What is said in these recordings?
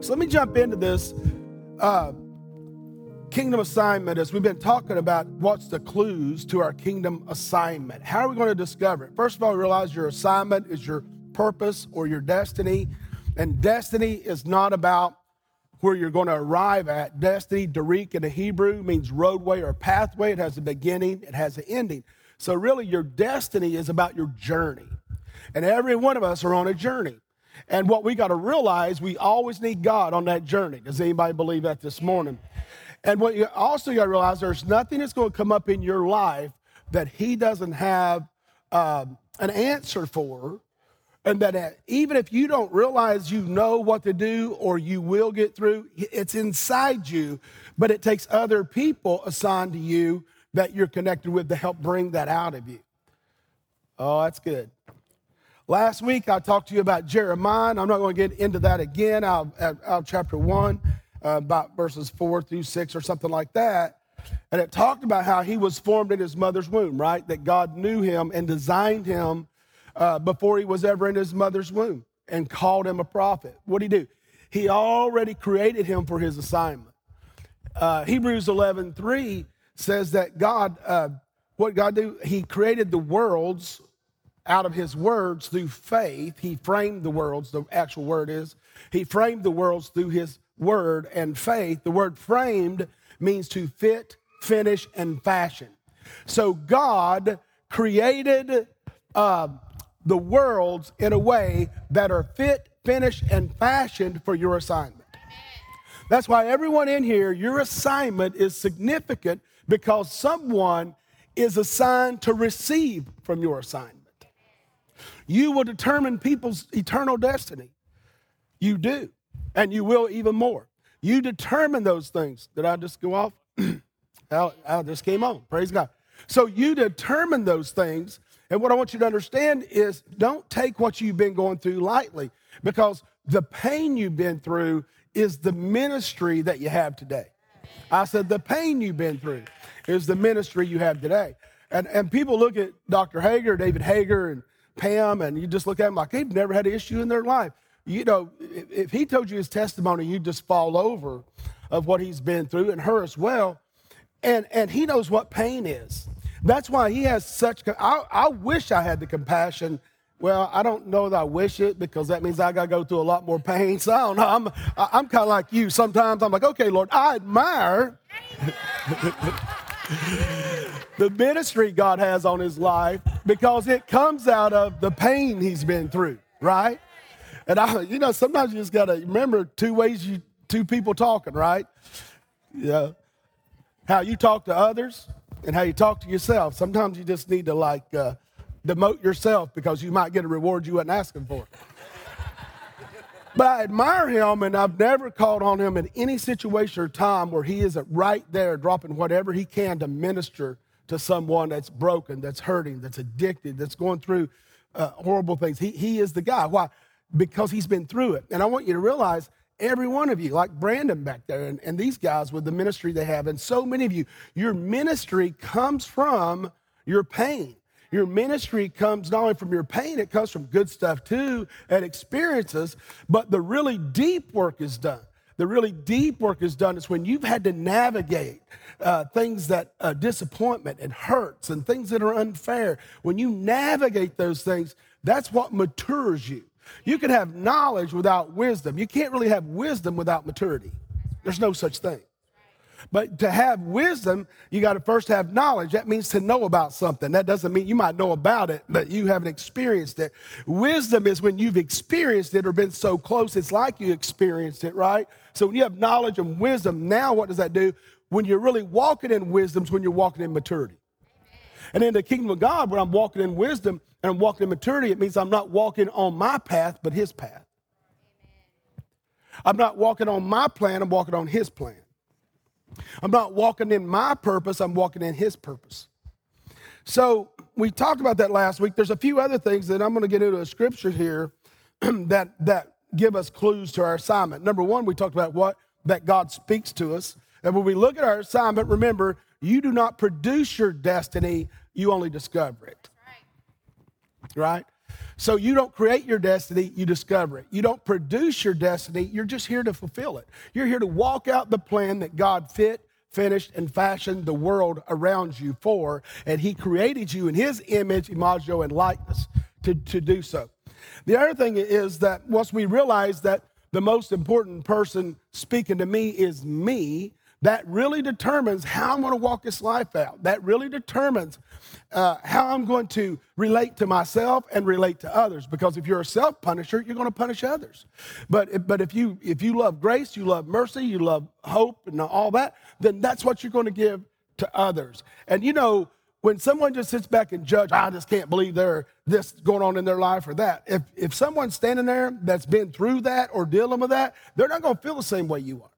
So let me jump into this uh, kingdom assignment as we've been talking about what's the clues to our kingdom assignment. How are we going to discover it? First of all, realize your assignment is your purpose or your destiny. And destiny is not about where you're going to arrive at. Destiny, Darik in the Hebrew, means roadway or pathway. It has a beginning, it has an ending. So, really, your destiny is about your journey. And every one of us are on a journey. And what we got to realize, we always need God on that journey. Does anybody believe that this morning? And what you also got to realize, there's nothing that's going to come up in your life that He doesn't have um, an answer for. And that uh, even if you don't realize you know what to do or you will get through, it's inside you, but it takes other people assigned to you that you're connected with to help bring that out of you. Oh, that's good. Last week, I talked to you about Jeremiah. I'm not going to get into that again out chapter 1, uh, about verses 4 through 6 or something like that. And it talked about how he was formed in his mother's womb, right? That God knew him and designed him uh, before he was ever in his mother's womb and called him a prophet. What did he do? He already created him for his assignment. Uh, Hebrews 11 3 says that God, uh, what God do? He created the worlds out of his words through faith. He framed the worlds, the actual word is. He framed the worlds through his word and faith. The word framed means to fit, finish, and fashion. So God created uh, the worlds in a way that are fit, finished, and fashioned for your assignment. That's why everyone in here, your assignment is significant because someone is assigned to receive from your assignment. You will determine people's eternal destiny. You do. And you will even more. You determine those things. Did I just go off? I, just came on. Praise God. So you determine those things. And what I want you to understand is don't take what you've been going through lightly because the pain you've been through is the ministry that you have today. I said, the pain you've been through is the ministry you have today. And, and people look at Dr. Hager, David Hager, and Pam, and you just look at them like they've never had an issue in their life. You know, if, he told you his testimony, you'd just fall over of what he's been through, and her as well. And, and he knows what pain is. That's why he has such, I, I wish I had the compassion well, I don't know that I wish it because that means I got to go through a lot more pain. So I don't know. I'm, I'm kind of like you. Sometimes I'm like, okay, Lord, I admire the ministry God has on his life because it comes out of the pain he's been through, right? And I, you know, sometimes you just got to remember two ways you, two people talking, right? Yeah. How you talk to others and how you talk to yourself. Sometimes you just need to like uh, demote yourself because you might get a reward you wasn't asking for. But I admire him, and I've never called on him in any situation or time where he isn't right there dropping whatever he can to minister to someone that's broken, that's hurting, that's addicted, that's going through uh, horrible things. He, he is the guy. Why? Because he's been through it. And I want you to realize every one of you, like Brandon back there, and, and these guys with the ministry they have, and so many of you, your ministry comes from your pain. Your ministry comes not only from your pain, it comes from good stuff too and experiences, but the really deep work is done. The really deep work is done is when you've had to navigate uh, things that uh, disappointment and hurts and things that are unfair. When you navigate those things, that's what matures you. You can have knowledge without wisdom. You can't really have wisdom without maturity. There's no such thing. But to have wisdom, you got to first have knowledge. That means to know about something. That doesn't mean you might know about it, but you haven't experienced it. Wisdom is when you've experienced it or been so close, it's like you experienced it, right? So when you have knowledge and wisdom, now what does that do? When you're really walking in wisdom, when you're walking in maturity. And in the kingdom of God, when I'm walking in wisdom and I'm walking in maturity, it means I'm not walking on my path, but his path. I'm not walking on my plan, I'm walking on his plan. I'm not walking in my purpose, I'm walking in His purpose. So we talked about that last week. There's a few other things that I'm going to get into a scripture here that, that give us clues to our assignment. Number one, we talked about what? That God speaks to us. And when we look at our assignment, remember, you do not produce your destiny, you only discover it. Right? right? So you don't create your destiny, you discover it. You don't produce your destiny, you're just here to fulfill it. You're here to walk out the plan that God fit, finished, and fashioned the world around you for. And He created you in His image, imago, and likeness to, to do so. The other thing is that once we realize that the most important person speaking to me is me, that really determines how I'm going to walk this life out. That really determines uh, how I'm going to relate to myself and relate to others. Because if you're a self punisher, you're going to punish others. But but if you if you love grace, you love mercy, you love hope, and all that, then that's what you're going to give to others. And you know, when someone just sits back and judge, I just can't believe they're this going on in their life or that. If if someone's standing there that's been through that or dealing with that, they're not going to feel the same way you are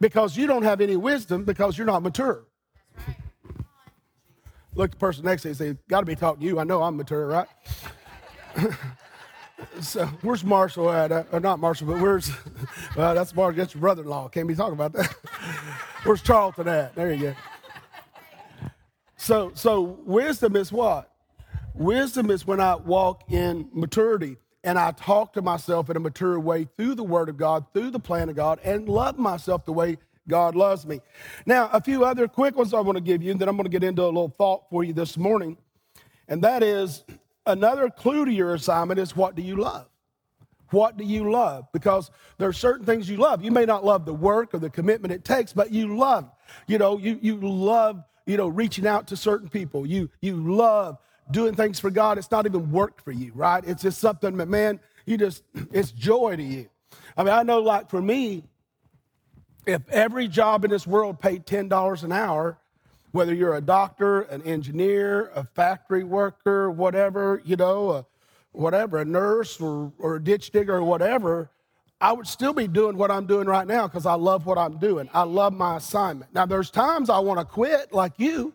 because you don't have any wisdom because you're not mature. Look the person next to you and say, Got to be talking to you. I know I'm mature, right? so where's Marshall at? Uh, or not Marshall, but where's, well, that's Marshall, that's your brother in law. Can't be talking about that. where's Charlton at? There you go. So, so wisdom is what? Wisdom is when I walk in maturity and I talk to myself in a mature way through the Word of God, through the plan of God, and love myself the way God loves me. Now, a few other quick ones I want to give you, and then I'm going to get into a little thought for you this morning. And that is another clue to your assignment is what do you love? What do you love? Because there are certain things you love. You may not love the work or the commitment it takes, but you love, you know, you, you love, you know, reaching out to certain people. You, you love doing things for God, it's not even work for you, right? It's just something that, man, you just, it's joy to you. I mean, I know, like for me, if every job in this world paid $10 an hour, whether you're a doctor, an engineer, a factory worker, whatever, you know, a, whatever, a nurse or, or a ditch digger or whatever, I would still be doing what I'm doing right now because I love what I'm doing. I love my assignment. Now, there's times I want to quit like you,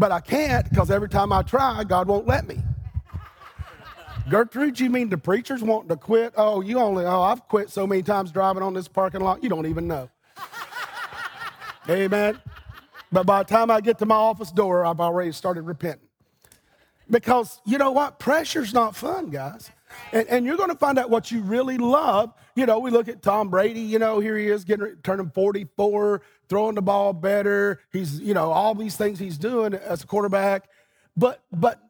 but I can't because every time I try, God won't let me. Gertrude, you mean the preachers wanting to quit? Oh, you only, oh, I've quit so many times driving on this parking lot, you don't even know. Amen. But by the time I get to my office door, I've already started repenting. Because you know what? Pressure's not fun, guys. And, and you're going to find out what you really love. You know, we look at Tom Brady, you know, here he is getting turning 44, throwing the ball better. He's, you know, all these things he's doing as a quarterback. But but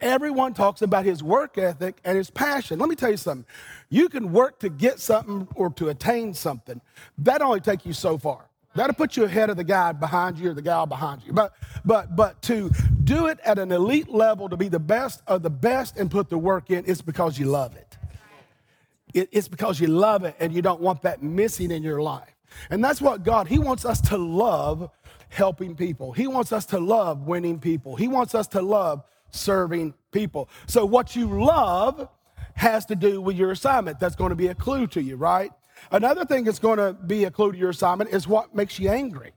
everyone talks about his work ethic and his passion. Let me tell you something. You can work to get something or to attain something. That only take you so far. That'll put you ahead of the guy behind you or the gal behind you. But but but to do it at an elite level, to be the best of the best and put the work in, it's because you love it. It it's because you love it and you don't want that missing in your life. And that's what God, He wants us to love helping people. He wants us to love winning people. He wants us to love serving people. So what you love has to do with your assignment. That's going to be a clue to you, right? Another thing that's going to be a clue to your assignment is what makes you angry.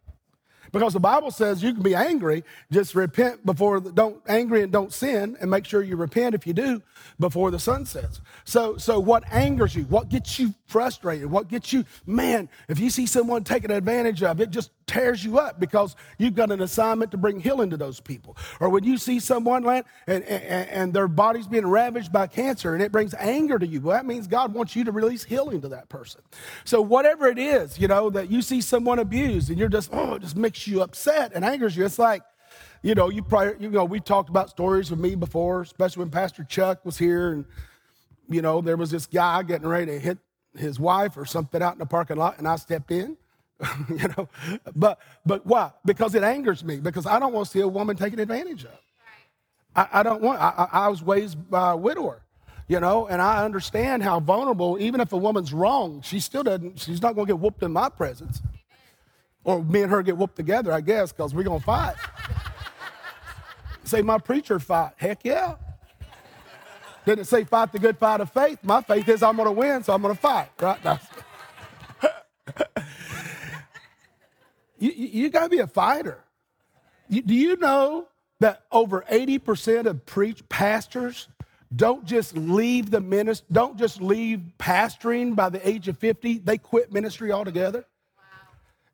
Because the Bible says you can be angry, just repent before, the, don't, angry and don't sin, and make sure you repent if you do before the sun sets. So, so what angers you? What gets you frustrated? What gets you, man, if you see someone taking advantage of it, just tears you up because you've got an assignment to bring healing to those people. Or when you see someone land and, and, and their body's being ravaged by cancer and it brings anger to you, well, that means God wants you to release healing to that person. So whatever it is, you know, that you see someone abused and you're just, oh, it just makes you upset and angers you. It's like, you know, you probably, you know, we talked about stories with me before, especially when Pastor Chuck was here and, you know, there was this guy getting ready to hit his wife or something out in the parking lot and I stepped in you know, but but why? Because it angers me. Because I don't want to see a woman taken advantage of. I, I don't want. I, I, was raised by a widower, you know, and I understand how vulnerable. Even if a woman's wrong, she still doesn't. She's not going to get whooped in my presence, or me and her get whooped together. I guess because we're going to fight. say my preacher fight. Heck yeah. Didn't say fight the good fight of faith? My faith is I'm going to win, so I'm going to fight. Right? You, you got to be a fighter. You, do you know that over 80% of preach pastors don't just leave the ministry, don't just leave pastoring by the age of 50, they quit ministry altogether? Wow.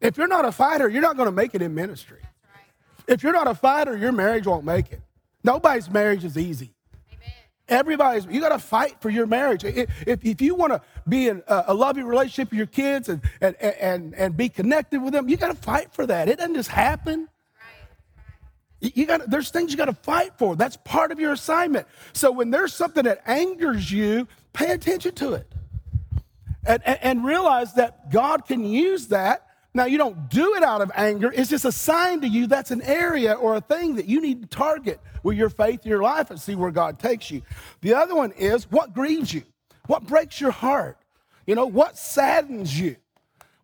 If you're not a fighter, you're not going to make it in ministry. Right. If you're not a fighter, your marriage won't make it. Nobody's marriage is easy. Everybody's, you got to fight for your marriage. If, if you want to be in a, loving relationship with your kids and, and, and, and be connected with them, you got to fight for that. It doesn't just happen. You got there's things you got to fight for. That's part of your assignment. So when there's something that angers you, pay attention to it. And, and, and realize that God can use that now, you don't do it out of anger. It's just a sign to you that's an area or a thing that you need to target with your faith in your life and see where God takes you. The other one is what grieves you? What breaks your heart? You know, what saddens you?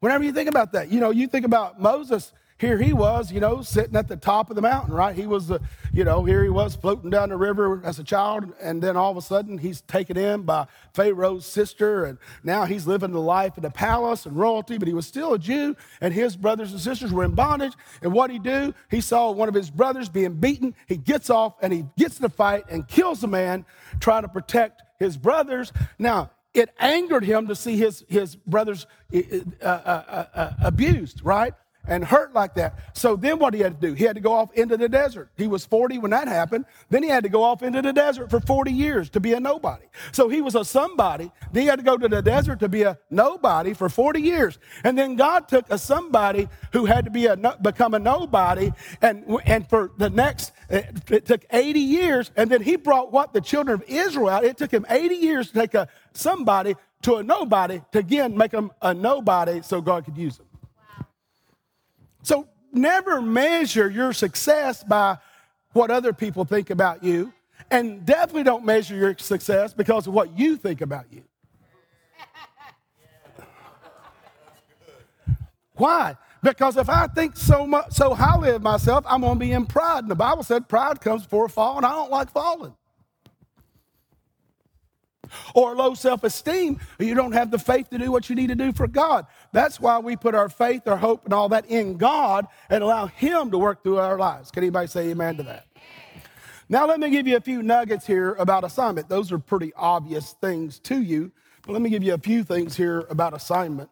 Whenever you think about that, you know, you think about Moses here he was, you know, sitting at the top of the mountain, right? He was, the, you know, here he was floating down the river as a child, and then all of a sudden he's taken in by Pharaoh's sister, and now he's living the life in the palace and royalty, but he was still a Jew, and his brothers and sisters were in bondage. And what he do? He saw one of his brothers being beaten. He gets off and he gets in the fight and kills the man, trying to protect his brothers. Now, it angered him to see his, his brothers uh, uh, uh, uh abused, right? And hurt like that. So then what he had to do? He had to go off into the desert. He was 40 when that happened. Then he had to go off into the desert for 40 years to be a nobody. So he was a somebody. Then he had to go to the desert to be a nobody for 40 years. And then God took a somebody who had to be a become a nobody and and for the next it took 80 years and then he brought what the children of Israel out. It took him 80 years to take a somebody to a nobody to again make them a nobody so God could use them. So never measure your success by what other people think about you. And definitely don't measure your success because of what you think about you. Why? Because if I think so much so highly of myself, I'm going to be in pride. And the Bible said pride comes before a fall, and I don't like falling or low self esteem, you don't have the faith to do what you need to do for God. That's why we put our faith, our hope, and all that in God and allow Him to work through our lives. Can anybody say amen to that? Now, let me give you a few nuggets here about assignment. Those are pretty obvious things to you, but let me give you a few things here about assignment.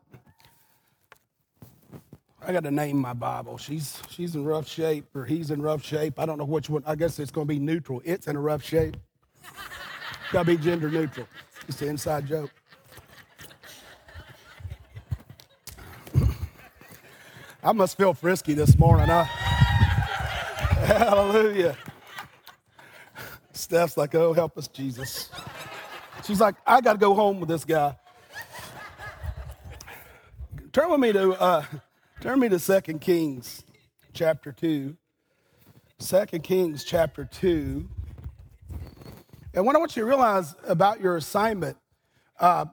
I got to name my Bible. She's she's in rough shape, or he's in rough shape. I don't know which one. I guess it's going to be neutral. It's in a rough shape. Got to be gender neutral. It's an inside joke. I must feel frisky this morning? Hallelujah. Steph's like, oh, help us, Jesus. She's like, I got to go home with this guy. Turn with me to uh, turn me to Second Kings chapter 2. 2 Kings chapter 2. And what I want you to realize about your assignment, uh,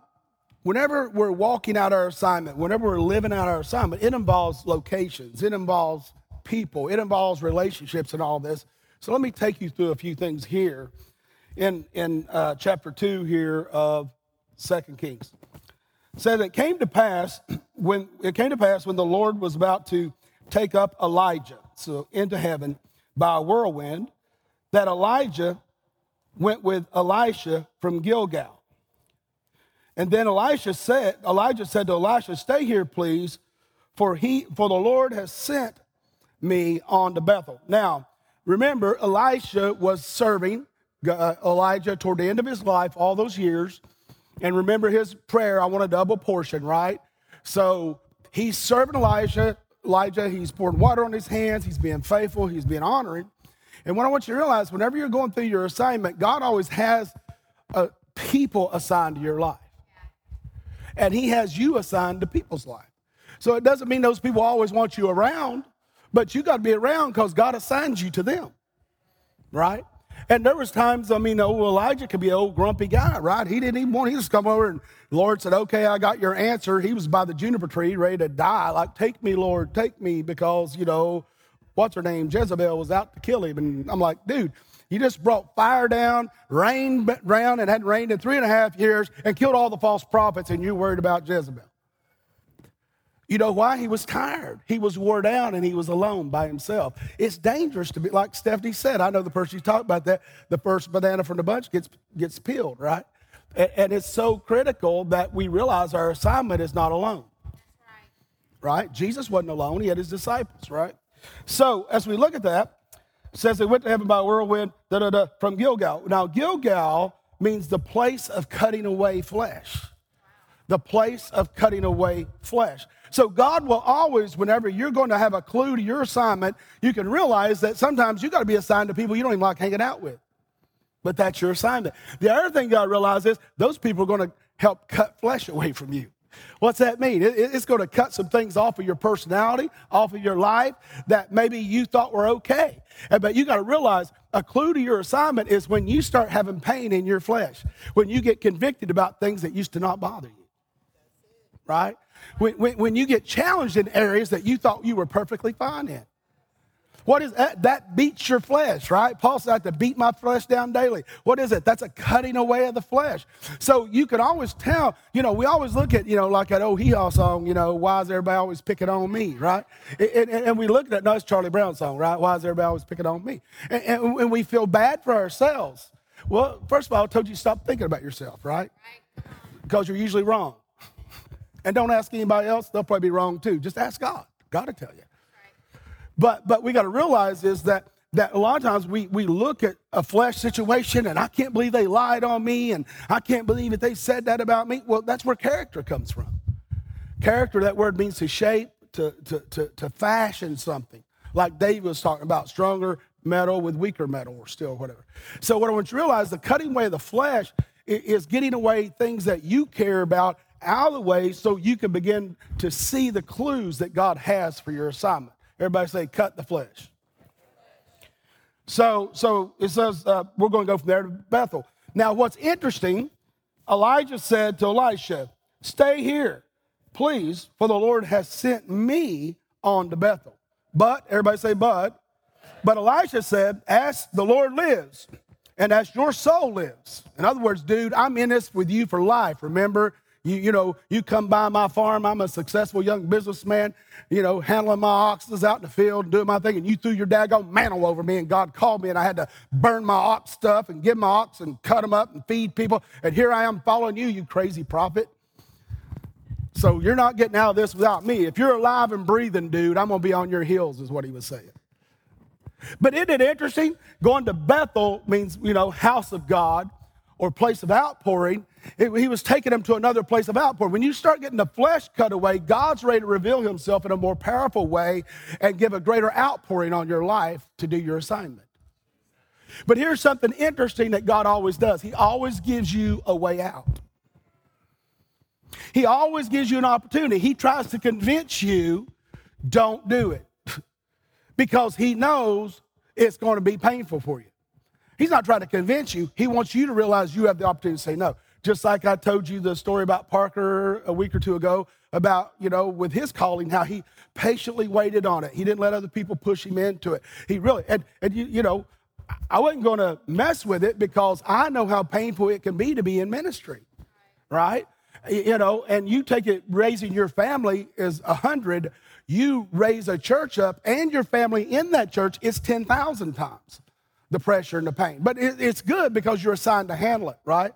whenever we're walking out our assignment, whenever we're living out our assignment, it involves locations, it involves people, it involves relationships and all this. So let me take you through a few things here in, in uh, chapter 2 here of Second Kings. It says it came to pass when it came to pass when the Lord was about to take up Elijah so into heaven by a whirlwind that Elijah went with Elisha from Gilgal. And then Elisha said, Elijah said to Elisha, Stay here, please, for he for the Lord has sent me on to Bethel. Now, remember, Elisha was serving uh, Elijah toward the end of his life, all those years. And remember his prayer, I want a double portion, right? So he's serving Elijah. Elijah, he's pouring water on his hands, he's being faithful, he's being honoring. And what I want you to realize, whenever you're going through your assignment, God always has a people assigned to your life. And He has you assigned to people's life. So it doesn't mean those people always want you around, but you got to be around because God assigns you to them, right? And there was times, I mean, old Elijah could be an old grumpy guy, right? He didn't even want, he just come over and the Lord said, okay, I got your answer. He was by the juniper tree, ready to die. Like, take me, Lord, take me, because, you know, what's her name, Jezebel, was out to kill him. And I'm like, dude, you just brought fire down, rain down, and hadn't rained in three and a half years, and killed all the false prophets, and you're worried about Jezebel. You know why? He was tired. He was wore down and he was alone by himself. It's dangerous to be, like Stephanie said, I know the person you talked about that, the first banana from the bunch gets, gets peeled, right? And, and it's so critical that we realize our assignment is not alone. Right. right? Jesus wasn't alone, he had his disciples, right? So as we look at that, says they went to heaven by whirlwind da, da, da, from Gilgal. Now, Gilgal means the place of cutting away flesh. The place of cutting away flesh. So God will always, whenever you're going to have a clue to your assignment, you can realize that sometimes you got to be assigned to people you don't even like hanging out with. But that's your assignment. The other thing you got to realize is those people are going to help cut flesh away from you. What's that mean? it's going to cut some things off of your personality, off of your life that maybe you thought were okay. But you got to realize a clue to your assignment is when you start having pain in your flesh, when you get convicted about things that used to not bother you. Right? When, when, when you get challenged in areas that you thought you were perfectly fine in. What is that? That beats your flesh, right? Paul said, I have to beat my flesh down daily. What is it? That's a cutting away of the flesh. So you can always tell, you know, we always look at, you know, like that old hee haw song, you know, why is everybody always picking on me, right? And, and, and we look at that, no, it's Charlie Brown song, right? Why is everybody always picking on me? And, and, and we feel bad for ourselves. Well, first of all, I told you to stop thinking about yourself, right? Because you're usually wrong. And don't ask anybody else, they'll probably be wrong too. Just ask God. God will tell you. But but we got to realize is that that a lot of times we, we look at a flesh situation and I can't believe they lied on me and I can't believe that they said that about me. Well, that's where character comes from. Character, that word means to shape, to, to, to, to fashion something. Like David was talking about, stronger metal with weaker metal or steel, whatever. So what I want you to realize, the cutting away of the flesh is getting away things that you care about out of the way so you can begin to see the clues that God has for your assignment. Everybody say, cut the flesh. So, so it says uh, we're going to go from there to Bethel. Now, what's interesting, Elijah said to Elisha, Stay here, please, for the Lord has sent me on to Bethel. But, everybody say, but. But Elisha said, As the Lord lives, and as your soul lives. In other words, dude, I'm in this with you for life. Remember, you, you know, you come by my farm, I'm a successful young businessman, you know, handling my oxes out in the field, doing my thing, and you threw your daggone mantle over me, and God called me, and I had to burn my ox stuff and give my ox and cut them up and feed people. And here I am following you, you crazy prophet. So you're not getting out of this without me. If you're alive and breathing, dude, I'm going to be on your heels, is what he was saying. But isn't it interesting? Going to Bethel means, you know, house of God or place of outpouring. It, he was taking them to another place of outpour. When you start getting the flesh cut away, God's ready to reveal himself in a more powerful way and give a greater outpouring on your life to do your assignment. But here's something interesting that God always does He always gives you a way out. He always gives you an opportunity. He tries to convince you, don't do it, because He knows it's going to be painful for you. He's not trying to convince you. He wants you to realize you have the opportunity to say no. Just like I told you the story about Parker a week or two ago about, you know, with his calling, how he patiently waited on it. He didn't let other people push him into it. He really, and, and you, you know, I wasn't going to mess with it because I know how painful it can be to be in ministry, right? You know, and you take it, raising your family is a hundred. You raise a church up and your family in that church is 10,000 times the pressure and the pain. But it, it's good because you're assigned to handle it, right?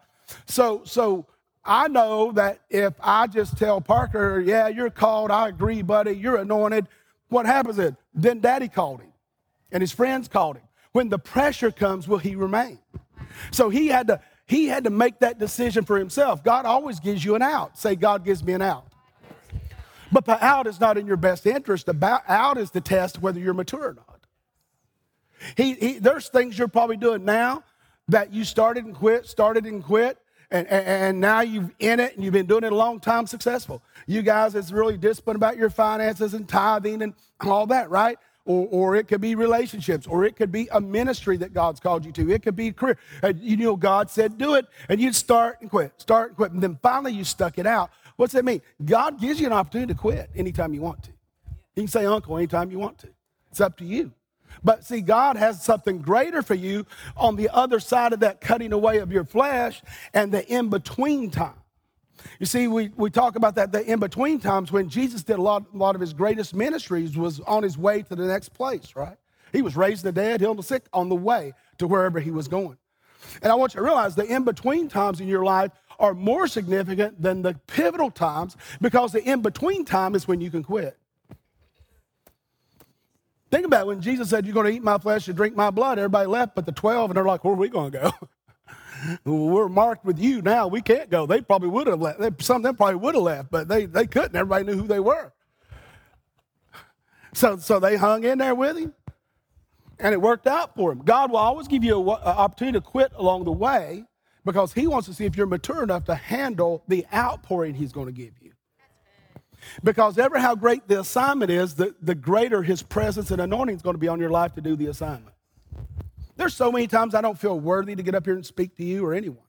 So, so I know that if I just tell Parker, yeah, you're called, I agree, buddy, you're anointed, what happens is then daddy called him and his friends called him. When the pressure comes, will he remain? So he had to he had to make that decision for himself. God always gives you an out. Say, God gives me an out. But the out is not in your best interest. The out is the test whether you're mature or not. He, he, there's things you're probably doing now that you started and quit, started and quit, and, and, and now you've in it and you've been doing it a long time successful. You guys is really disciplined about your finances and tithing and all that, right? Or, or it could be relationships, or it could be a ministry that God's called you to. It could be a career. And you know, God said, do it, and you'd start and quit, start and quit. And then finally you stuck it out. What's that mean? God gives you an opportunity to quit anytime you want to. You can say uncle anytime you want to. It's up to you. But see, God has something greater for you on the other side of that cutting away of your flesh and the in between time. You see, we, we talk about that, the in between times when Jesus did a lot, a lot of his greatest ministries was on his way to the next place, right? He was raising the dead, healing the sick on the way to wherever he was going. And I want you to realize the in between times in your life are more significant than the pivotal times because the in between time is when you can quit. Think about it. when Jesus said, You're going to eat my flesh and drink my blood, everybody left but the 12, and they're like, Where are we going to go? we're marked with you now. We can't go. They probably would have left. Some of them probably would have left, but they, they couldn't. Everybody knew who they were. So, so they hung in there with him, and it worked out for him. God will always give you an opportunity to quit along the way because he wants to see if you're mature enough to handle the outpouring he's going to give you. Because ever how great the assignment is, the, the greater his presence and anointing is going to be on your life to do the assignment. There's so many times I don't feel worthy to get up here and speak to you or anyone.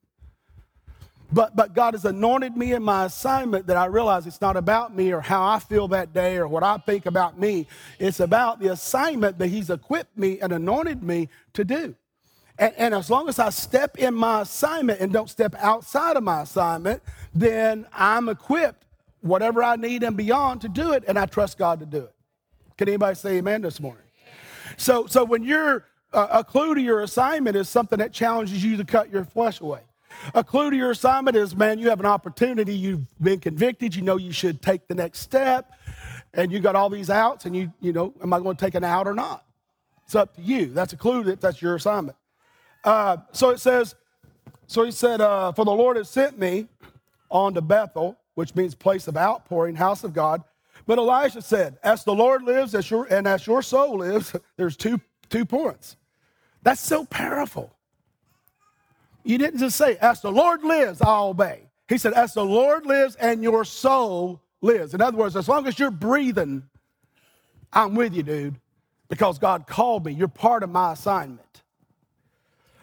But, but God has anointed me in my assignment that I realize it's not about me or how I feel that day or what I think about me. It's about the assignment that He's equipped me and anointed me to do. And, and, as long as I step in my assignment and don't step outside of my assignment, then I'm equipped, whatever I need and beyond, to do it, and I trust God to do it. Can anybody say amen this morning? So, so when you're uh, a clue to your assignment is something that challenges you to cut your flesh away. A clue to your assignment is, man, you have an opportunity, you've been convicted, you know you should take the next step, and you got all these outs, and you, you know, am I going to take an out or not? It's up to you. That's a clue that that's your assignment. Uh, so it says, so he said, uh, For the Lord has sent me on to Bethel, which means place of outpouring, house of God. But Elijah said, As the Lord lives as your, and as your soul lives, there's two, two points. That's so powerful. You didn't just say, As the Lord lives, I'll obey. He said, As the Lord lives and your soul lives. In other words, as long as you're breathing, I'm with you, dude, because God called me. You're part of my assignment.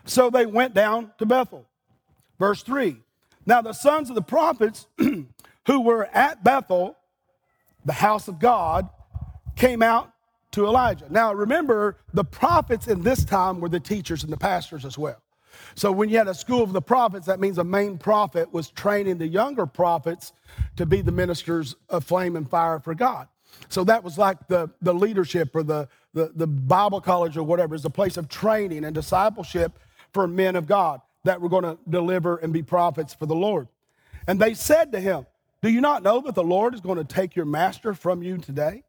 So they went down to Bethel. Verse 3 Now the sons of the prophets who were at Bethel, the house of God, came out to Elijah. Now remember, the prophets in this time were the teachers and the pastors as well. So when you had a school of the prophets, that means a main prophet was training the younger prophets to be the ministers of flame and fire for God. So that was like the, the leadership or the, the, the Bible college or whatever is a place of training and discipleship for men of God that were going to deliver and be prophets for the Lord. And they said to him, Do you not know that the Lord is going to take your master from you today?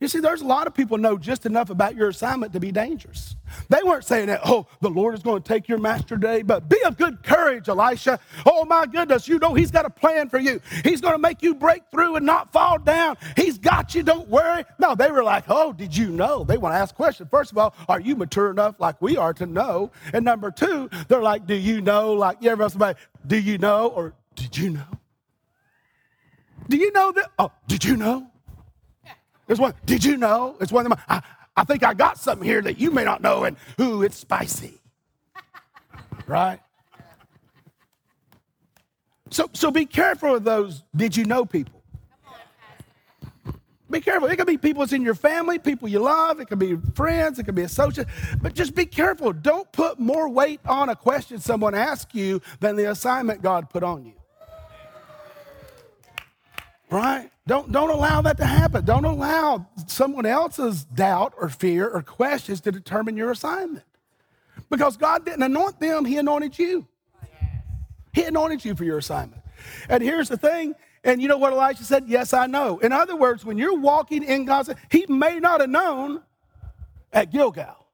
You see, there's a lot of people know just enough about your assignment to be dangerous. They weren't saying that, oh, the Lord is going to take your master today, but be of good courage, Elisha. Oh, my goodness, you know He's got a plan for you. He's going to make you break through and not fall down. He's got you, don't worry. No, they were like, oh, did you know? They want to ask questions. First of all, are you mature enough like we are to know? And number two, they're like, do you know? Like, you ever somebody, do you know? Or did you know? Do you know that? Oh, did you know? It's one, did you know? It's one of them. I, I think I got something here that you may not know, and ooh, it's spicy. right? So, so be careful of those did you know people. Be careful. It could be people that's in your family, people you love. It could be friends. It could be associates. But just be careful. Don't put more weight on a question someone asks you than the assignment God put on you. Right? Don't, don't allow that to happen. Don't allow someone else's doubt or fear or questions to determine your assignment. Because God didn't anoint them, He anointed you. He anointed you for your assignment. And here's the thing, and you know what Elijah said? Yes, I know. In other words, when you're walking in God's, He may not have known at Gilgal.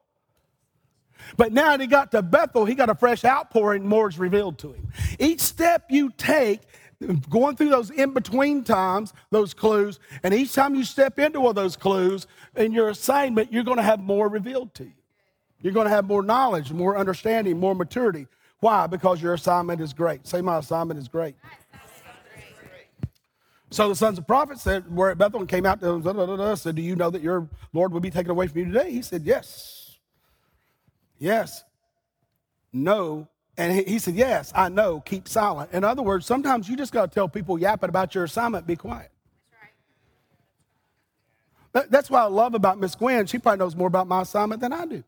But now that he got to Bethel, he got a fresh outpouring, more is revealed to him. Each step you take going through those in between times, those clues, and each time you step into one of those clues in your assignment, you're going to have more revealed to you. You're going to have more knowledge, more understanding, more maturity. Why? Because your assignment is great. Say, my assignment is great. So the sons of prophets said, were at Bethel and came out to him, said, Do you know that your Lord will be taken away from you today? He said, Yes. Yes. No, and he, said, Yes, I know, keep silent. In other words, sometimes you just got to tell people yapping about your assignment, be quiet. That's, right. that's what I love about Miss Gwen. She probably knows more about my assignment than I do.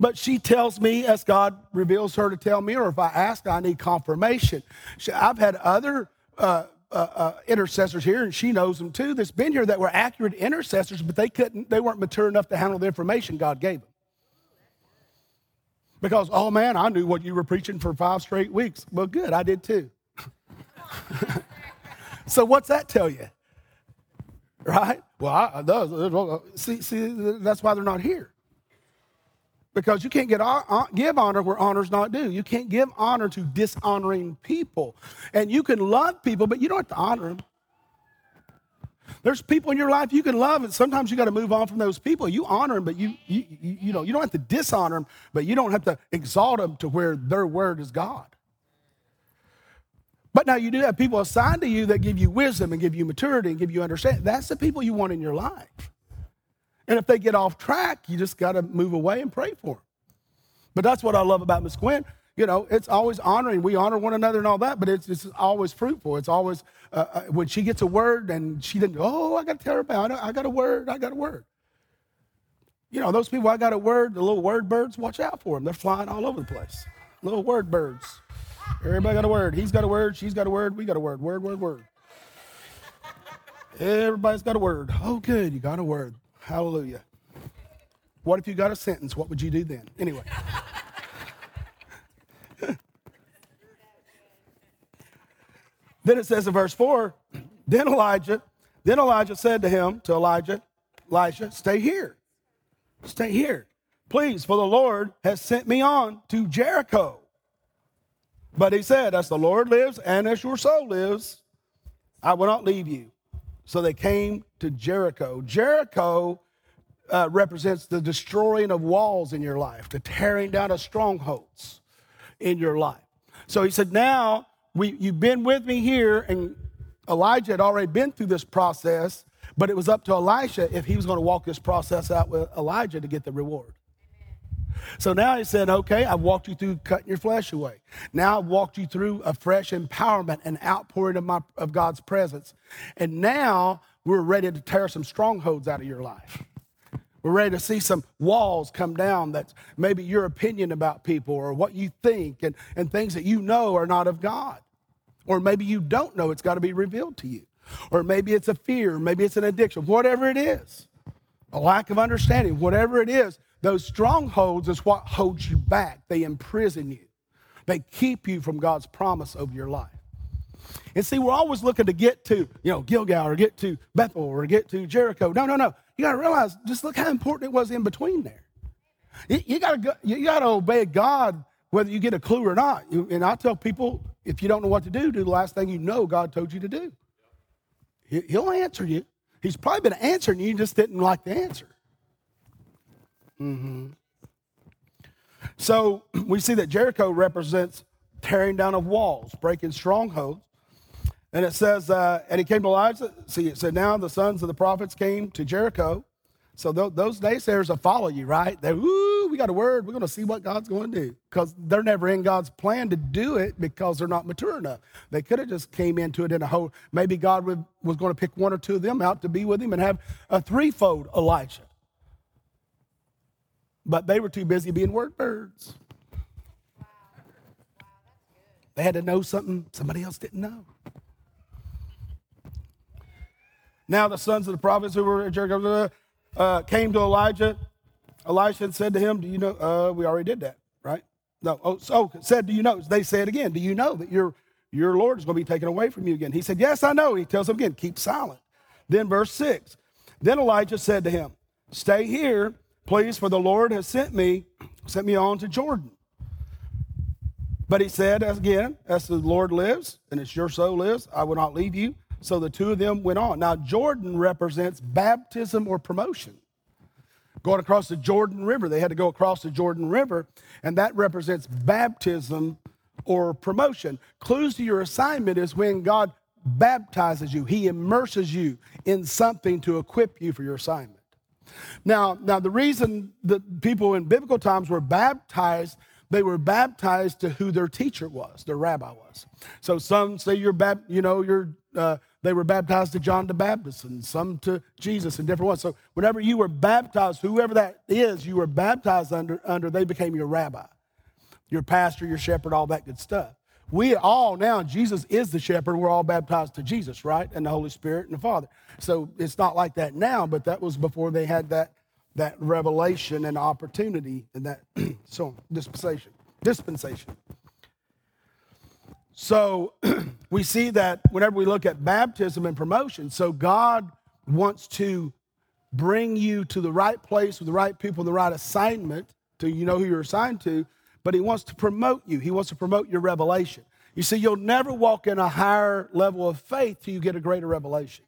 But she tells me as God reveals her to tell me, or if I ask, I need confirmation. She, I've had other uh, uh, uh, intercessors here, and she knows them too, that's been here that were accurate intercessors, but they couldn't, they weren't mature enough to handle the information God gave them. Because, oh man, I knew what you were preaching for five straight weeks. Well, good, I did too. so, what's that tell you? Right? Well, I, those, see, see, that's why they're not here. because you can't get give honor where honor's not due. You can't give honor to dishonoring people. And you can love people, but you don't have to honor them. There's people in your life you can love, and sometimes you got to move on from those people. You honor them, but you, you, you, you know, you don't have to dishonor them, but you don't have to exalt them to where their word is God. But now you do have people assigned to you that give you wisdom and give you maturity and give you understanding. That's the people you want in your life. And if they get off track, you just got to move away and pray for them. But that's what I love about Miss Gwen. You know, it's always honoring. We honor one another and all that, but it's, it's always fruitful. It's always, uh, uh, when she gets a word and she didn't, oh, I got to tell her about it. I got a word. I got a word. You know, those people, I got a word, the little word birds, watch out for them. They're flying all over the place. Little word birds. Everybody got a word. He's got a word. She's got a word. We got a word. Word, word, word. Everybody's got a word. Oh, good. You got a word. Hallelujah. What if you got a sentence? What would you do then? Anyway. Then it says in verse 4 then Elijah, then Elijah said to him, to Elijah, Elijah, stay here. Stay here. Please, for the Lord has sent me on to Jericho. But he said, As the Lord lives and as your soul lives, I will not leave you. So they came to Jericho. Jericho uh, represents the destroying of walls in your life, the tearing down of strongholds in your life. So he said, Now we, you've been with me here, and Elijah had already been through this process, but it was up to Elisha if he was going to walk this process out with Elijah to get the reward. So now he said, okay, I've walked you through cutting your flesh away. Now I've walked you through a fresh empowerment and outpouring of, my, of God's presence. And now we're ready to tear some strongholds out of your life. We're ready to see some walls come down that's maybe your opinion about people or what you think and, and things that you know are not of God. Or maybe you don't know, it's got to be revealed to you. Or maybe it's a fear, maybe it's an addiction, whatever it is, a lack of understanding, whatever it is, those strongholds is what holds you back. They imprison you, they keep you from God's promise over your life. And see, we're always looking to get to, you know, Gilgal or get to Bethel or get to Jericho. No, no, no. You got to realize, just look how important it was in between there. You, you got to you got to obey God whether you get a clue or not. And I tell people, if you don't know what to do, do the last thing you know God told you to do. He'll answer you. He's probably been answering you, you just didn't like the answer. Mm-hmm. So we see that Jericho represents tearing down of walls, breaking strongholds. And it says, uh, and he came to Elijah. See, it said, now the sons of the prophets came to Jericho. So th- those naysayers will follow you, right? They, ooh, we got a word. We're going to see what God's going to do. Because they're never in God's plan to do it because they're not mature enough. They could have just came into it in a whole, maybe God would, was going to pick one or two of them out to be with him and have a threefold Elijah. But they were too busy being word birds. They had to know something somebody else didn't know. Now the sons of the prophets who were at Jericho uh, came to Elijah. Elisha said to him, "Do you know? Uh, we already did that, right? No. Oh, so said, do you know? They said again, do you know that your your Lord is going to be taken away from you again? He said, yes, I know. He tells him again, keep silent. Then verse six. Then Elijah said to him, stay here Please, for the Lord has sent me, sent me on to Jordan. But he said, as again, as the Lord lives, and as your soul lives, I will not leave you. So the two of them went on. Now, Jordan represents baptism or promotion. Going across the Jordan River, they had to go across the Jordan River, and that represents baptism or promotion. Clues to your assignment is when God baptizes you, He immerses you in something to equip you for your assignment. Now, now the reason that people in biblical times were baptized, they were baptized to who their teacher was, their rabbi was. So some say you're, you know, you're, uh, they were baptized to John the Baptist and some to Jesus and different ones. So whenever you were baptized, whoever that is, you were baptized under, under they became your rabbi, your pastor, your shepherd, all that good stuff. We all now, Jesus is the shepherd. We're all baptized to Jesus, right? And the Holy Spirit and the Father. So it's not like that now, but that was before they had that, that revelation and opportunity and that so dispensation. Dispensation. So we see that whenever we look at baptism and promotion, so God wants to bring you to the right place with the right people, the right assignment to you know who you're assigned to, but He wants to promote you. He wants to promote your revelation. You see, you'll never walk in a higher level of faith till you get a greater revelation.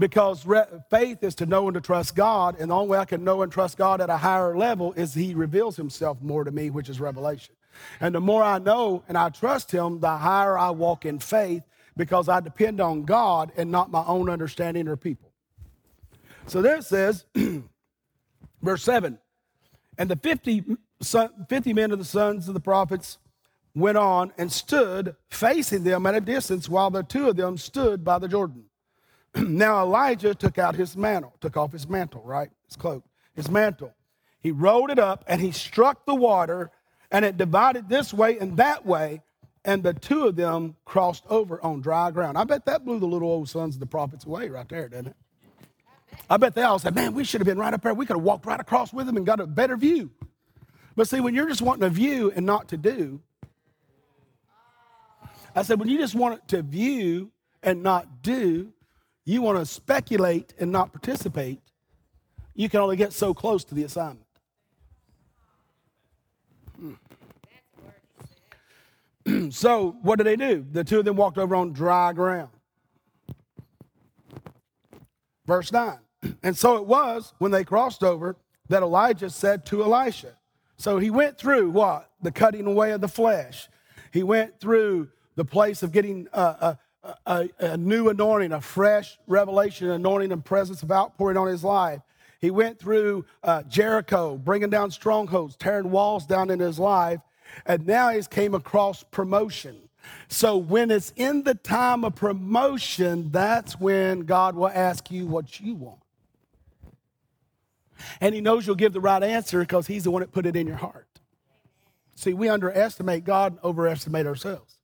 Because re- faith is to know and to trust God, and the only way I can know and trust God at a higher level is He reveals Himself more to me, which is revelation. And the more I know and I trust Him, the higher I walk in faith because I depend on God and not my own understanding or people. So there it says, verse 7 And the 50, 50 men of the sons of the prophets went on and stood facing them at a distance while the two of them stood by the Jordan. now Elijah took out his mantle, took off his mantle, right? His cloak, his mantle. He rolled it up and he struck the water, and it divided this way and that way, and the two of them crossed over on dry ground. I bet that blew the little old sons of the prophets away right there, didn't it? I bet they all said, Man, we should have been right up there. We could have walked right across with them and got a better view. But see, when you're just wanting a view and not to do, I said, when you just want to view and not do, you want to speculate and not participate, you can only get so close to the assignment. Hmm. so, what did they do? The two of them walked over on dry ground. Verse 9. And so it was when they crossed over that Elijah said to Elisha. So he went through what? The cutting away of the flesh. He went through the place of getting uh, uh, a, a, new anointing, a fresh revelation, anointing, and presence of outpouring on his life. He went through uh, Jericho, bringing down strongholds, tearing walls down in his life, and now he's came across promotion. So when it's in the time of promotion, that's when God will ask you what you want. And he knows you'll give the right answer because he's the one that put it in your heart. See, we underestimate God and overestimate ourselves.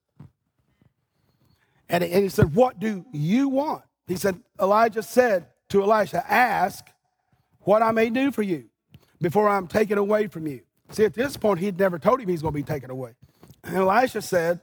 And he said, What do you want? He said, Elijah said to Elisha, Ask what I may do for you before I'm taken away from you. See, at this point, he'd never told him he's going to be taken away. And Elisha said,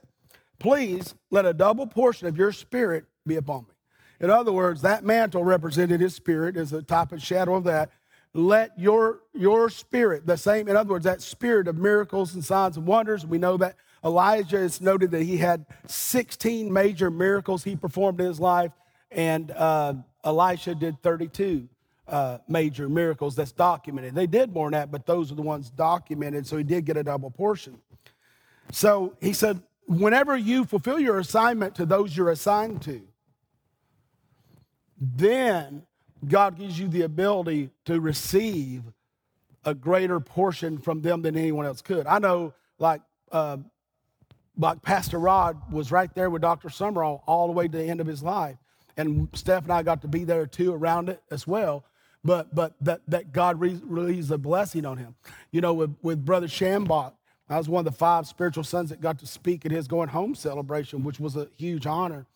Please let a double portion of your spirit be upon me. In other words, that mantle represented his spirit as a type of shadow of that. Let your, your spirit, the same, in other words, that spirit of miracles and signs and wonders, we know that Elijah is noted that he had 16 major miracles he performed in his life, and uh, Elisha did 32 uh, major miracles that's documented. They did more than that, but those are the ones documented, so he did get a double portion. So he said, whenever you fulfill your assignment to those you're assigned to, then God gives you the ability to receive a greater portion from them than anyone else could. I know, like, uh, like Pastor Rod was right there with Dr. Sumrall all the way to the end of his life. And Steph and I got to be there too around it as well. But but that, that God re- released a blessing on him. You know, with, with Brother Schambach, I was one of the five spiritual sons that got to speak at his going home celebration, which was a huge honor.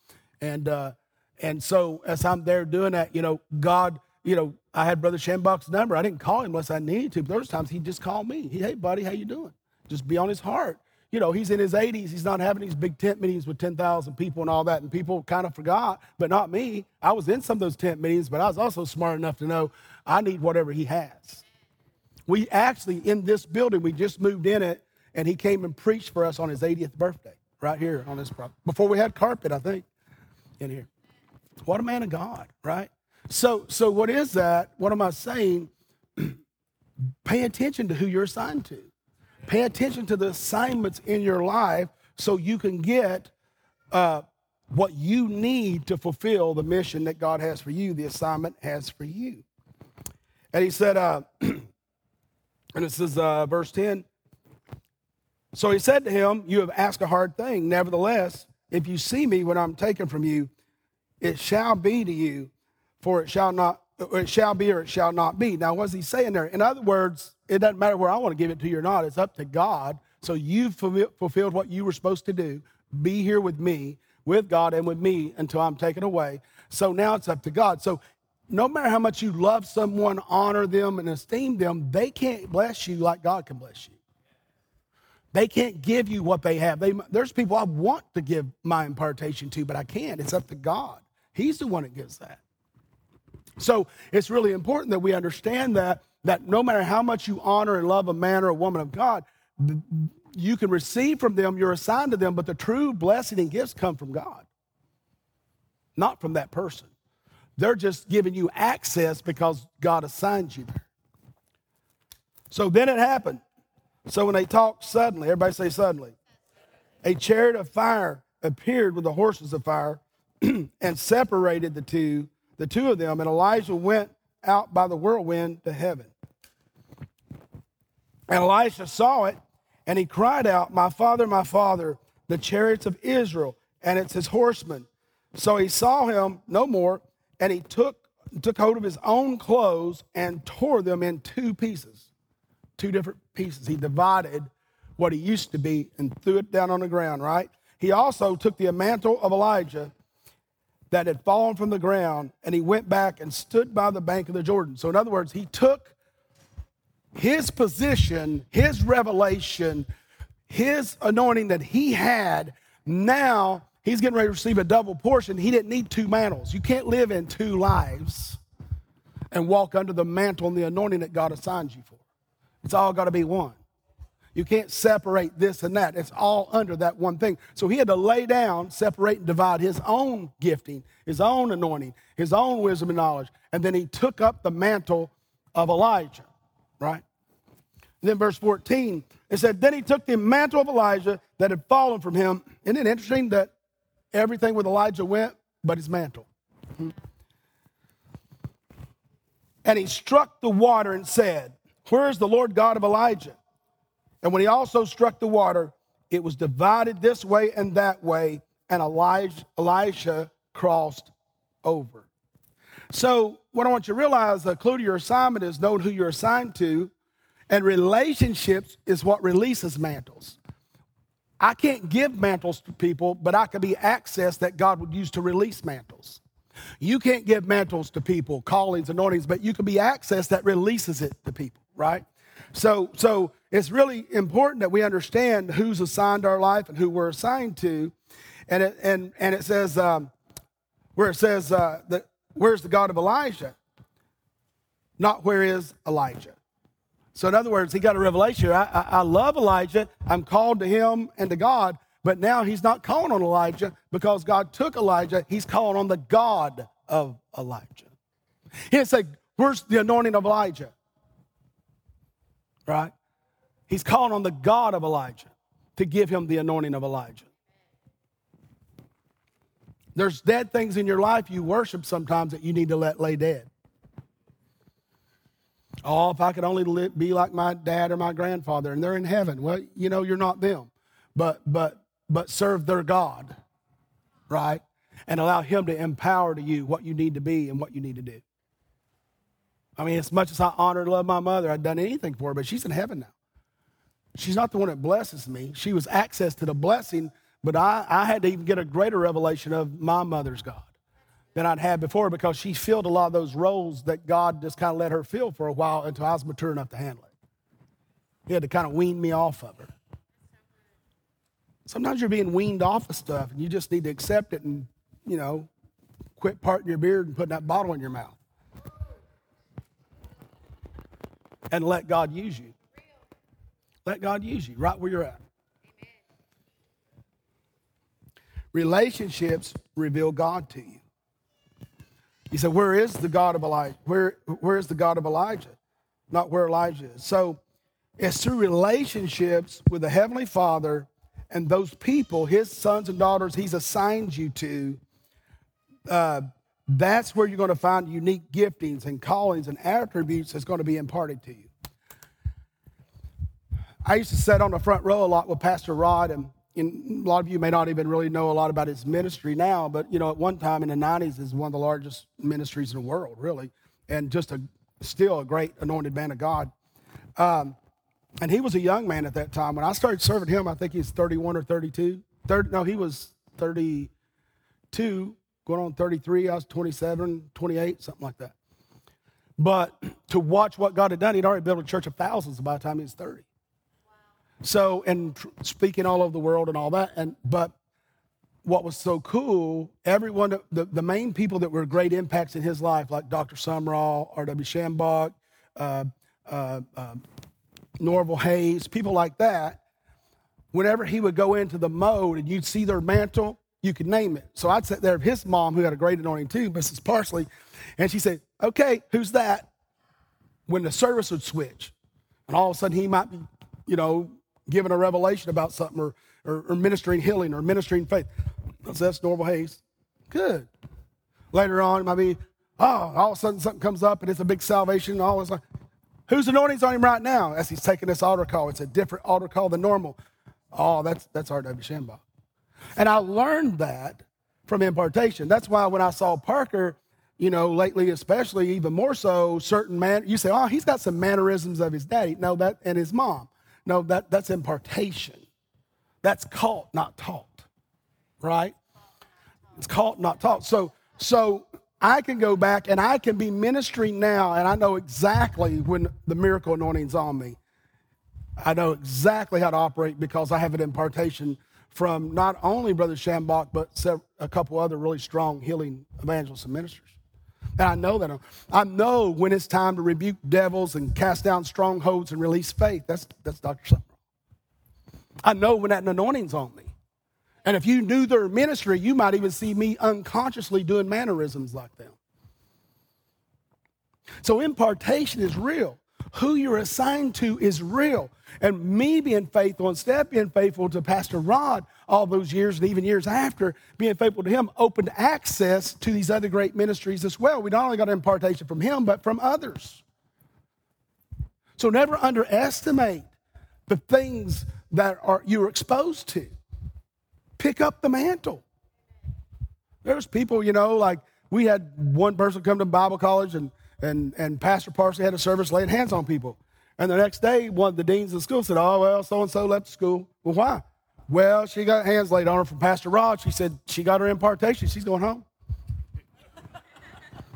And uh, and so as I'm there doing that, you know, God, you know, I had Brother Schambach's number. I didn't call him unless I needed to. But those times he just called me. He, hey buddy, how you doing? Just be on his heart you know, he's in his 80s. He's not having these big tent meetings with 10,000 people and all that. And people kind of forgot, but not me. I was in some of those tent meetings, but I was also smart enough to know I need whatever he has. We actually, in this building, we just moved in it, and he came and preached for us on his 80th birthday right here on this property. Before we had carpet, I think, in here. What a man of God, right? So, so what is that? What am I saying? Pay attention to who you're assigned to. Pay attention to the assignments in your life so you can get uh, what you need to fulfill the mission that God has for you, the assignment has for you. And he said, uh, and this is uh, verse 10. So he said to him, You have asked a hard thing. Nevertheless, if you see me when I'm taken from you, it shall be to you, for it shall not, it shall be or it shall not be. Now, what's he saying there? In other words, it doesn't matter where I want to give it to you or not. It's up to God. So you've fulfilled what you were supposed to do. Be here with me, with God, and with me until I'm taken away. So now it's up to God. So no matter how much you love someone, honor them, and esteem them, they can't bless you like God can bless you. They can't give you what they have. They, there's people I want to give my impartation to, but I can't. It's up to God. He's the one that gives that. So it's really important that we understand that that no matter how much you honor and love a man or a woman of God, you can receive from them, you're assigned to them, but the true blessing and gifts come from God, not from that person. They're just giving you access because God assigned you there. So then it happened. So when they talked suddenly, everybody say suddenly, a chariot of fire appeared with the horses of fire and separated the two, the two of them, and Elijah went out by the whirlwind to heaven. And Elisha saw it, and he cried out, My father, my father, the chariots of Israel, and it's his horsemen. So he saw him no more, and he took, took hold of his own clothes and tore them in two pieces, two different pieces. He divided what he used to be and threw it down on the ground, right? He also took the mantle of Elijah that had fallen from the ground, and he went back and stood by the bank of the Jordan. So, in other words, he took his position, his revelation, his anointing that he had, now he's getting ready to receive a double portion. He didn't need two mantles. You can't live in two lives and walk under the mantle and the anointing that God assigned you for. It's all got to be one. You can't separate this and that. It's all under that one thing. So he had to lay down, separate, and divide his own gifting, his own anointing, his own wisdom and knowledge. And then he took up the mantle of Elijah, right? And then verse 14, it said, Then he took the mantle of Elijah that had fallen from him. Isn't it interesting that everything with Elijah went, but his mantle? And he struck the water and said, Where is the Lord God of Elijah? And when he also struck the water, it was divided this way and that way, and Elijah, Elisha crossed over. So, what I want you to realize the clue to your assignment is knowing who you're assigned to, and relationships is what releases mantles. I can't give mantles to people, but I can be access that God would use to release mantles. You can't give mantles to people, callings, anointings, but you can be access that releases it to people, right? So, so it's really important that we understand who's assigned our life and who we're assigned to. And it, and, and it says, um, where it says, uh, that, where's the God of Elijah? Not where is Elijah. So, in other words, he got a revelation. I, I, I love Elijah. I'm called to him and to God. But now he's not calling on Elijah because God took Elijah. He's calling on the God of Elijah. He didn't say, Where's the anointing of Elijah? Right? He's calling on the God of Elijah to give him the anointing of Elijah. There's dead things in your life you worship sometimes that you need to let lay dead. Oh, if I could only be like my dad or my grandfather and they're in heaven. Well, you know, you're not them. But but but serve their God, right? And allow him to empower to you what you need to be and what you need to do. I mean, as much as I honor and love my mother, I've done anything for her, but she's in heaven now. She's not the one that blesses me. She was access to the blessing, but I, I had to even get a greater revelation of my mother's God than I'd had before because she filled a lot of those roles that God just kind of let her fill for a while until I was mature enough to handle it. He had to kind of wean me off of her. Sometimes you're being weaned off of stuff and you just need to accept it and, you know, quit parting your beard and putting that bottle in your mouth. And let God use you. Let God use you right where you're at. Relationships reveal God to you. He said, Where is the God of Elijah? Where, where is the God of Elijah? Not where Elijah is. So it's through relationships with the Heavenly Father and those people, his sons and daughters, he's assigned you to. Uh, that's where you're going to find unique giftings and callings and attributes that's going to be imparted to you. I used to sit on the front row a lot with Pastor Rod, and, and, a lot of you may not even really know a lot about his ministry now, but you know, at one time in the 90s, is one of the largest ministries in the world, really, and just a still a great anointed man of God. Um, and he was a young man at that time. When I started serving him, I think he was 31 or 32. 30, no, he was 32, going on 33. I was 27, 28, something like that. But to watch what God had done, he'd already built a church of thousands by the time he was 30. So, and speaking all over the world and all that. And, but what was so cool, everyone, the, the main people that were great impacts in his life, like Dr. Sumrall, R.W. Schambach, uh, uh, uh, Norval Hayes, people like that, whenever he would go into the mode and you'd see their mantle, you could name it. So I'd sit there, his mom, who had a great anointing too, Mrs. Parsley, and she said, Okay, who's that? When the service would switch, and all of a sudden he might be, you know, giving a revelation about something or, or, or ministering healing or ministering faith. That's Norval Hayes. Good. Later on, it might be, oh, all of a sudden something comes up and it's a big salvation all this. Whose anointing's on him right now as he's taking this altar call? It's a different altar call than normal. Oh, that's that's R.W. Schambach. And I learned that from impartation. That's why when I saw Parker, you know, lately, especially even more so, certain man, you say, oh, he's got some mannerisms of his daddy. No, that and his mom. No, that that's impartation. That's caught, not taught. Right? It's caught, not taught. So so I can go back and I can be ministering now, and I know exactly when the miracle anointing's on me. I know exactly how to operate because I have an impartation from not only Brother Schambach, but a couple other really strong healing evangelists and ministers. And I know that. Um, I know when it's time to rebuke devils and cast down strongholds and release faith. That's, that's Dr. Summer. I know when that anointing's on me. And if you knew their ministry, you might even see me unconsciously doing mannerisms like them. So impartation is real. Who you're assigned to is real. And me being faithful and Steph being faithful to Pastor Rod all those years and even years after, being faithful to him opened access to these other great ministries as well. We not only got impartation from him, but from others. So never underestimate the things that are you're exposed to. Pick up the mantle. There's people, you know, like we had one person come to Bible college and and, and Pastor Parsley had a service laying hands on people. And the next day, one of the deans of the school said, Oh, well, so and so left the school. Well, why? Well, she got hands laid on her from Pastor Rod. She said she got her impartation. She's going home.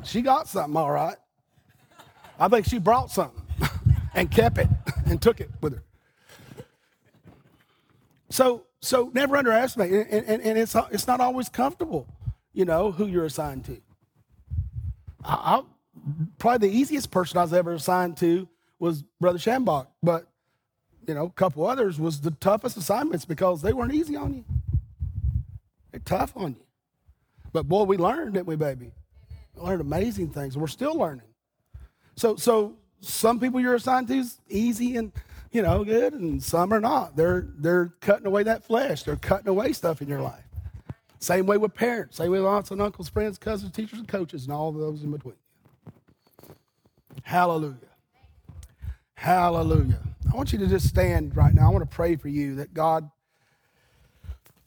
she got something, all right. I think she brought something and kept it and took it with her. So, so never underestimate, and, and, and it's, it's not always comfortable, you know, who you're assigned to. I, probably the easiest person I was ever assigned to was Brother Schambach, but you know, a couple others was the toughest assignments because they weren't easy on you. They're tough on you. But boy, we learned, didn't we, baby? We learned amazing things. We're still learning. So, so some people you're assigned to is easy and you know good, and some are not. They're they're cutting away that flesh. They're cutting away stuff in your life. Same way with parents. Same way with aunts and uncles, friends, cousins, teachers, and coaches, and all those in between. Hallelujah. Hallelujah. I want you to just stand right now. I want to pray for you that God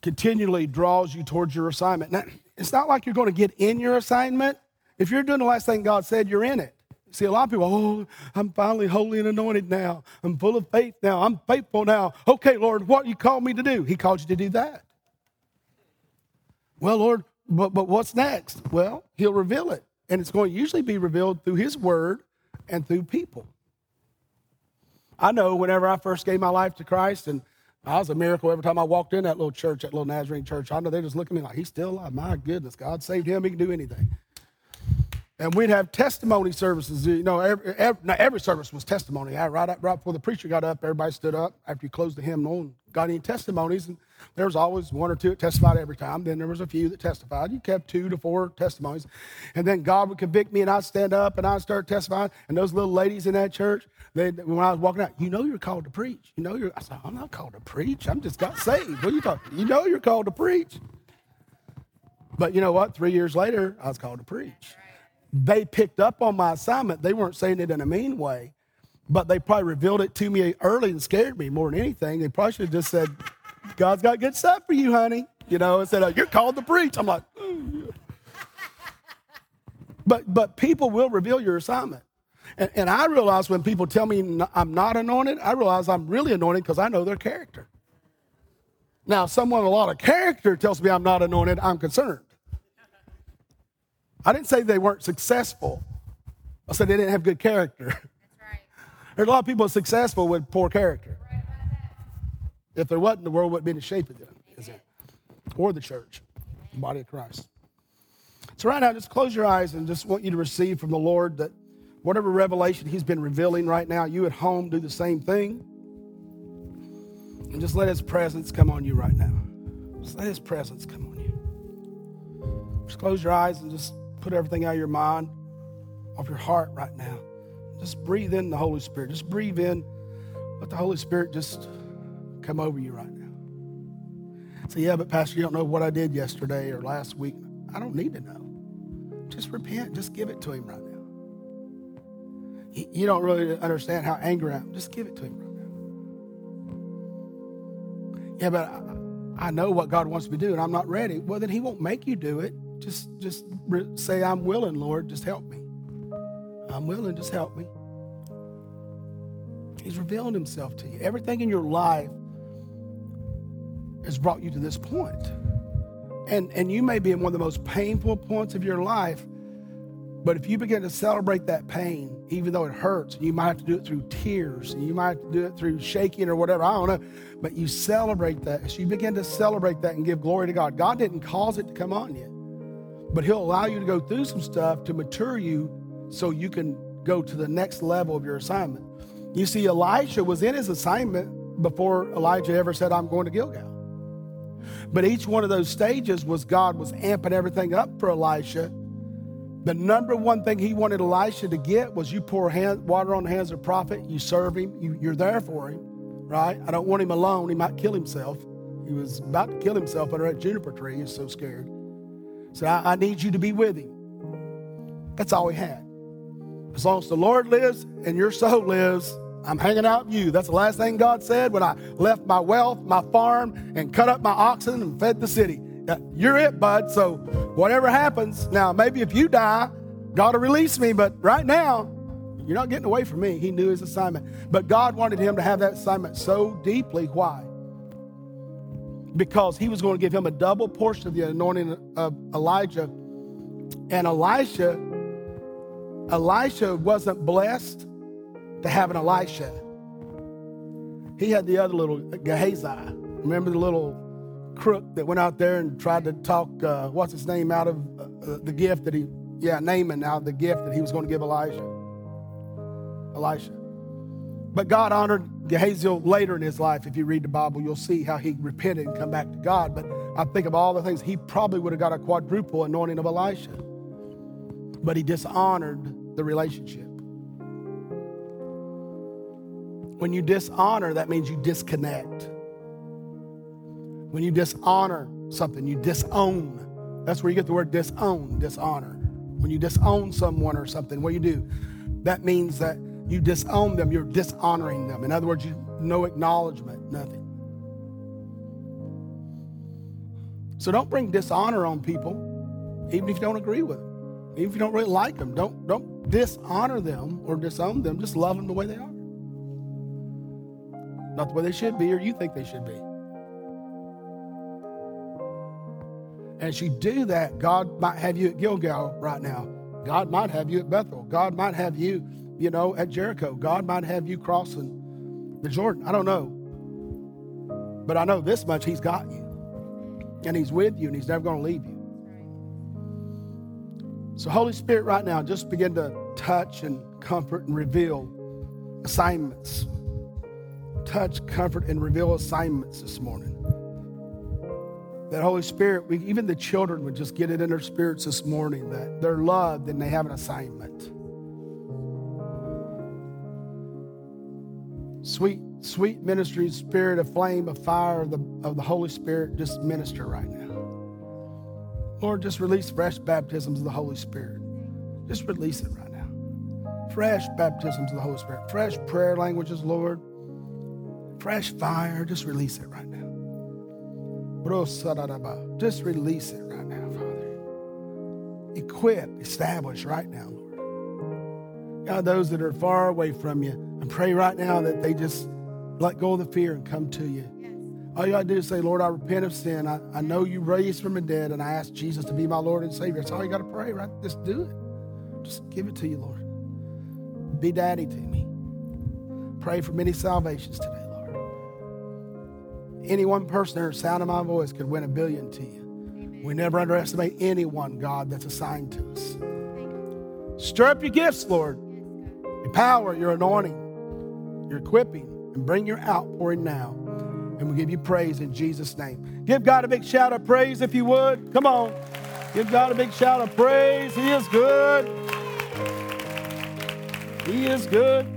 continually draws you towards your assignment. Now, it's not like you're going to get in your assignment. If you're doing the last thing God said, you're in it. See, a lot of people, oh, I'm finally holy and anointed now. I'm full of faith now. I'm faithful now. Okay, Lord, what you called me to do? He called you to do that. Well, Lord, but, but what's next? Well, He'll reveal it. And it's going to usually be revealed through His Word and through people. I know whenever I first gave my life to Christ, and I was a miracle every time I walked in that little church, that little Nazarene church. I know they just look at me like, he's still alive. My goodness, God saved him. He can do anything. And we'd have testimony services. You know, every, every, every service was testimony. I, right, right before the preacher got up, everybody stood up after you closed the hymnal and got any testimonies. And there was always one or two that testified every time. Then there was a few that testified. You kept two to four testimonies. And then God would convict me and I'd stand up and I'd start testifying. And those little ladies in that church, they, when I was walking out, you know you're called to preach. You know you're, I said, I'm not called to preach. I'm just got saved. What are you talking? You know you're called to preach. But you know what? Three years later, I was called to preach. They picked up on my assignment. They weren't saying it in a mean way, but they probably revealed it to me early and scared me more than anything. They probably should have just said, God's got good stuff for you, honey. You know, and said, oh, You're called to preach. I'm like, oh, But, but people will reveal your assignment. And, and I realize when people tell me I'm not anointed, I realize I'm really anointed because I know their character. Now, someone with a lot of character tells me I'm not anointed, I'm concerned. I didn't say they weren't successful. I said they didn't have good character. Right. There's a lot of people successful with poor character. If there wasn't, the world wouldn't be in the shape of it, is it? Or the church. the body of Christ. So, right now, just close your eyes and just want you to receive from the Lord that whatever revelation He's been revealing right now, you at home do the same thing. And just let His presence come on you right now. Just let His presence come on you. Just close your eyes and just put everything out of your mind, off your heart right now. Just breathe in the Holy Spirit. Just breathe in. Let the Holy Spirit just come over you right now. Say, yeah, but Pastor, you don't know what I did yesterday or last week. I don't need to know. Just repent. Just give it to Him right now. You don't really understand how angry I am. Just give it to Him right now. Yeah, but I know what God wants me to do and I'm not ready. Well, then He won't make you do it. Just, just say, I'm willing, Lord. Just help me. I'm willing. Just help me. He's revealed Himself to you. Everything in your life has brought you to this point. And, and you may be in one of the most painful points of your life, but if you begin to celebrate that pain, even though it hurts, you might have to do it through tears, and you might have to do it through shaking or whatever, I don't know, but you celebrate that. As you begin to celebrate that and give glory to God, God didn't cause it to come on you, but He'll allow you to go through some stuff to mature you so you can go to the next level of your assignment. You see, Elisha was in his assignment before Elijah ever said, I'm going to Gilgal. But each one of those stages was God was amping everything up for Elisha. The number one thing he wanted Elisha to get was you pour hand, water on the hands of a prophet, you serve him, you, you're there for him, right? I don't want him alone. He might kill himself. He was about to kill himself under that juniper tree. He was so scared. So I, I need you to be with him. That's all he had. As long as the Lord lives and your soul lives, I'm hanging out with you. That's the last thing God said when I left my wealth, my farm, and cut up my oxen and fed the city. Uh, you're it, bud. So whatever happens, now maybe if you die, God will release me, but right now, you're not getting away from me. He knew his assignment. But God wanted him to have that assignment so deeply. Why? Because he was going to give him a double portion of the anointing of Elijah. And Elisha, Elisha wasn't blessed to have an Elisha. He had the other little Gehazi. Remember the little crook that went out there and tried to talk, uh, what's his name, out of uh, uh the gift that he, yeah, Naaman out of the gift that he was going to give Elijah. Elisha. But God honored Gehazi later in his life. If you read the Bible, you'll see how he repented and come back to God. But I think of all the things, he probably would have got a quadruple anointing of Elisha. But he dishonored the relationship. When you dishonor, that means you disconnect. When you dishonor something, you disown. That's where you get the word disown, dishonor. When you disown someone or something, what do you do? That means that you disown them, you're dishonoring them. In other words, you no acknowledgement, nothing. So don't bring dishonor on people, even if you don't agree with them, even if you don't really like them. Don't don't dishonor them or disown them. Just love them the way they are. Not the way they should be or you think they should be. And As you do that, God might have you at Gilgal right now. God might have you at Bethel. God might have you, you know, at Jericho. God might have you crossing the Jordan. I don't know. But I know this much He's got you. And He's with you and He's never going to leave you. So, Holy Spirit, right now, just begin to touch and comfort and reveal assignments touch, comfort, and reveal assignments this morning. That Holy Spirit, we, even the children would just get it in their spirits this morning that they're loved and they have an assignment. Sweet, sweet ministry, spirit of flame, of fire of the, of the Holy Spirit, just minister right now. Lord, just release fresh baptisms of the Holy Spirit. Just release it right now. Fresh baptisms of the Holy Spirit. Fresh prayer languages, Lord fresh fire. Just release it right now. Just release it right now, Father. Equip, establish right now, Lord. God, those that are far away from you, I pray right now that they just let go of the fear and come to you. All you got to do is say, Lord, I repent of sin. I, I know you raised from the dead, and I ask Jesus to be my Lord and Savior. That's all you got to pray, right? Just do it. Just give it to you, Lord. Be daddy to me. Pray for many salvations today any one person or sound of my voice could win a billion to you. We never underestimate anyone, God, that's assigned to us. Stir up your gifts, Lord. Your power, your anointing, your equipping, and bring your outpouring now. And we give you praise in Jesus' name. Give God a big shout of praise if you would. Come on. Give God a big shout of praise. He is good. He is good.